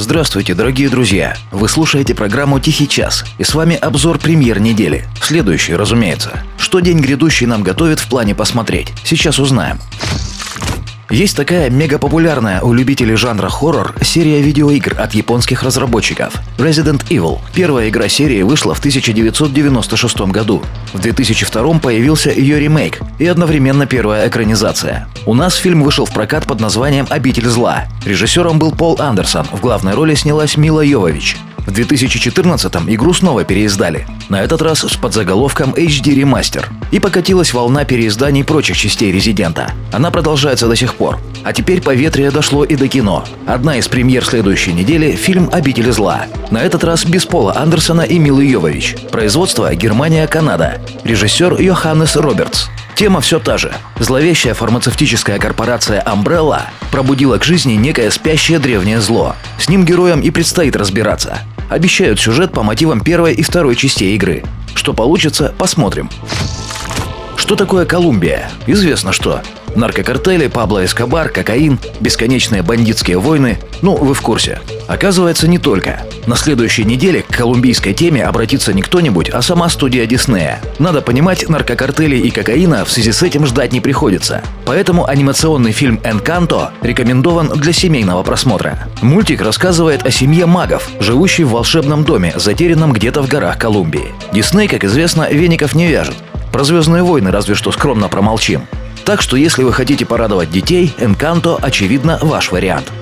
Здравствуйте, дорогие друзья! Вы слушаете программу «Тихий час» и с вами обзор премьер недели. Следующий, разумеется. Что день грядущий нам готовит в плане посмотреть? Сейчас узнаем. Есть такая мегапопулярная у любителей жанра хоррор серия видеоигр от японских разработчиков Resident Evil. Первая игра серии вышла в 1996 году. В 2002 появился ее ремейк и одновременно первая экранизация. У нас фильм вышел в прокат под названием «Обитель зла». Режиссером был Пол Андерсон, в главной роли снялась Мила Йовович. В 2014-м игру снова переиздали, на этот раз с подзаголовком HD Remaster. И покатилась волна переизданий прочих частей Резидента. Она продолжается до сих пор. А теперь поветрие дошло и до кино. Одна из премьер следующей недели – фильм «Обитель зла». На этот раз без Пола Андерсона и Милы Йовович. Производство – Германия-Канада. Режиссер – Йоханнес Робертс. Тема все та же. Зловещая фармацевтическая корпорация Umbrella пробудила к жизни некое спящее древнее зло. С ним героям и предстоит разбираться. Обещают сюжет по мотивам первой и второй частей игры. Что получится, посмотрим. Что такое Колумбия? Известно что. Наркокартели, Пабло Эскобар, кокаин, бесконечные бандитские войны. Ну, вы в курсе. Оказывается, не только. На следующей неделе к колумбийской теме обратится не кто-нибудь, а сама студия Диснея. Надо понимать, наркокартели и кокаина в связи с этим ждать не приходится. Поэтому анимационный фильм «Энканто» рекомендован для семейного просмотра. Мультик рассказывает о семье магов, живущей в волшебном доме, затерянном где-то в горах Колумбии. Дисней, как известно, веников не вяжет. Про «Звездные войны» разве что скромно промолчим. Так что если вы хотите порадовать детей, «Энканто» очевидно ваш вариант.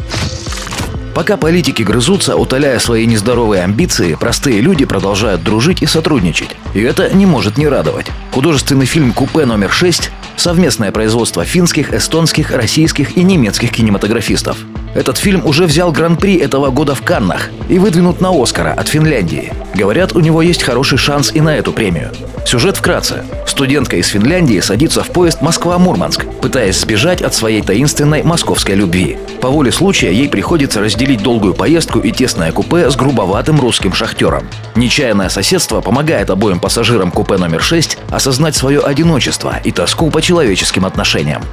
Пока политики грызутся, утоляя свои нездоровые амбиции, простые люди продолжают дружить и сотрудничать. И это не может не радовать. Художественный фильм «Купе номер 6» — совместное производство финских, эстонских, российских и немецких кинематографистов. Этот фильм уже взял гран-при этого года в Каннах и выдвинут на Оскара от Финляндии. Говорят, у него есть хороший шанс и на эту премию. Сюжет вкратце. Студентка из Финляндии садится в поезд Москва-Мурманск, пытаясь сбежать от своей таинственной московской любви. По воле случая ей приходится разделить долгую поездку и тесное купе с грубоватым русским шахтером. Нечаянное соседство помогает обоим пассажирам купе номер 6 осознать свое одиночество и тоску по человеческим отношениям.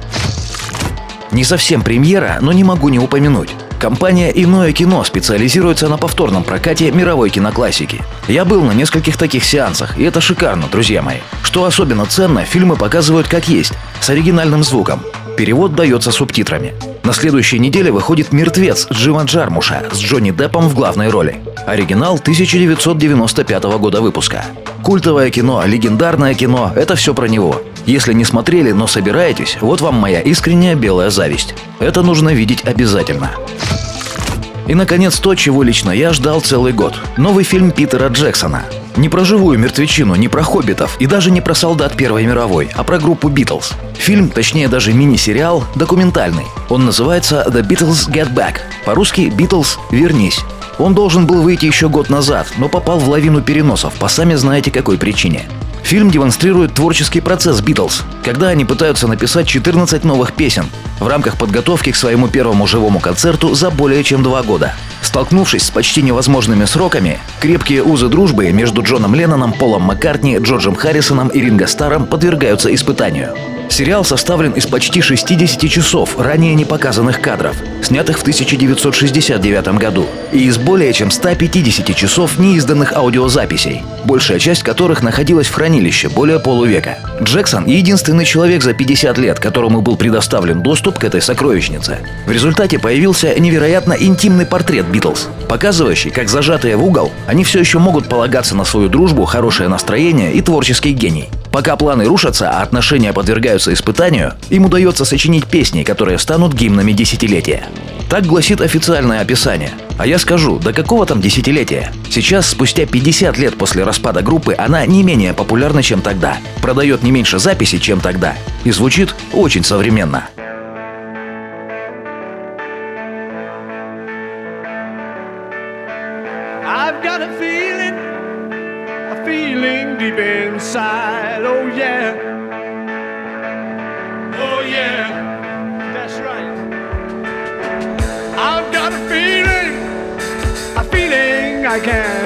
Не совсем премьера, но не могу не упомянуть. Компания «Иное кино» специализируется на повторном прокате мировой киноклассики. Я был на нескольких таких сеансах, и это шикарно, друзья мои. Что особенно ценно, фильмы показывают как есть, с оригинальным звуком. Перевод дается субтитрами. На следующей неделе выходит «Мертвец» Джима Джармуша с Джонни Деппом в главной роли. Оригинал 1995 года выпуска. Культовое кино, легендарное кино – это все про него. Если не смотрели, но собираетесь, вот вам моя искренняя белая зависть. Это нужно видеть обязательно. И, наконец, то, чего лично я ждал целый год. Новый фильм Питера Джексона. Не про живую мертвечину, не про хоббитов и даже не про солдат Первой мировой, а про группу Битлз. Фильм, точнее даже мини-сериал, документальный. Он называется «The Beatles Get Back». По-русски «Битлз, вернись». Он должен был выйти еще год назад, но попал в лавину переносов по сами знаете какой причине. Фильм демонстрирует творческий процесс Битлз, когда они пытаются написать 14 новых песен в рамках подготовки к своему первому живому концерту за более чем два года. Столкнувшись с почти невозможными сроками, крепкие узы дружбы между Джоном Ленноном, Полом Маккартни, Джорджем Харрисоном и Ринго Старом подвергаются испытанию. Сериал составлен из почти 60 часов ранее не показанных кадров, снятых в 1969 году, и из более чем 150 часов неизданных аудиозаписей, большая часть которых находилась в хранилище более полувека. Джексон – единственный человек за 50 лет, которому был предоставлен доступ к этой сокровищнице. В результате появился невероятно интимный портрет Битлз, показывающий, как зажатые в угол, они все еще могут полагаться на свою дружбу, хорошее настроение и творческий гений. Пока планы рушатся, а отношения подвергаются испытанию, им удается сочинить песни, которые станут гимнами десятилетия. Так гласит официальное описание. А я скажу, до какого там десятилетия? Сейчас, спустя 50 лет после распада группы, она не менее популярна, чем тогда. Продает не меньше записей, чем тогда. И звучит очень современно. I've got a feeling, a feeling deep inside. Oh yeah. Oh yeah. That's right. I've got a feeling, a feeling I can.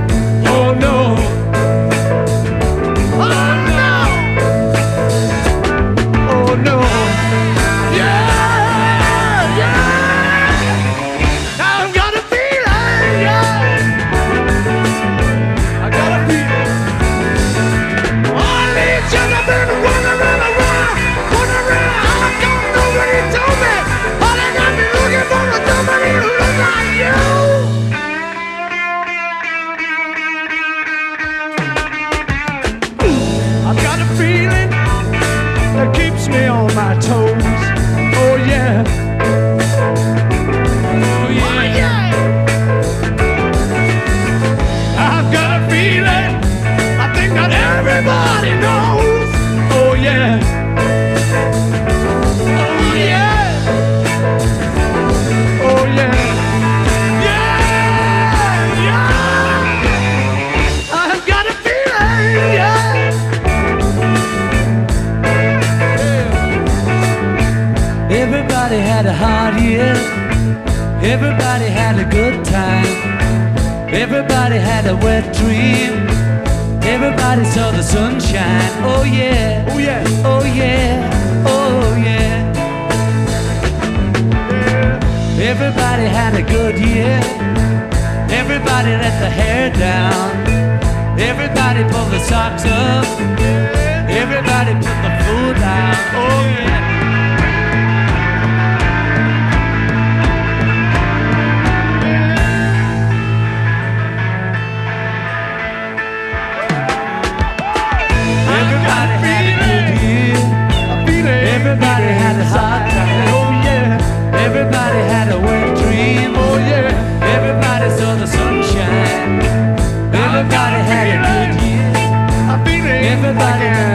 feeling that keeps me on my toes. Oh yeah. had a hard year. Everybody had a good time. Everybody had a wet dream. Everybody saw the sunshine. Oh yeah. Oh yeah. Oh yeah. Oh yeah. yeah. Everybody had a good year. Everybody let the hair down. Everybody pulled the socks up. Everybody put the food out. Oh yeah. everybody.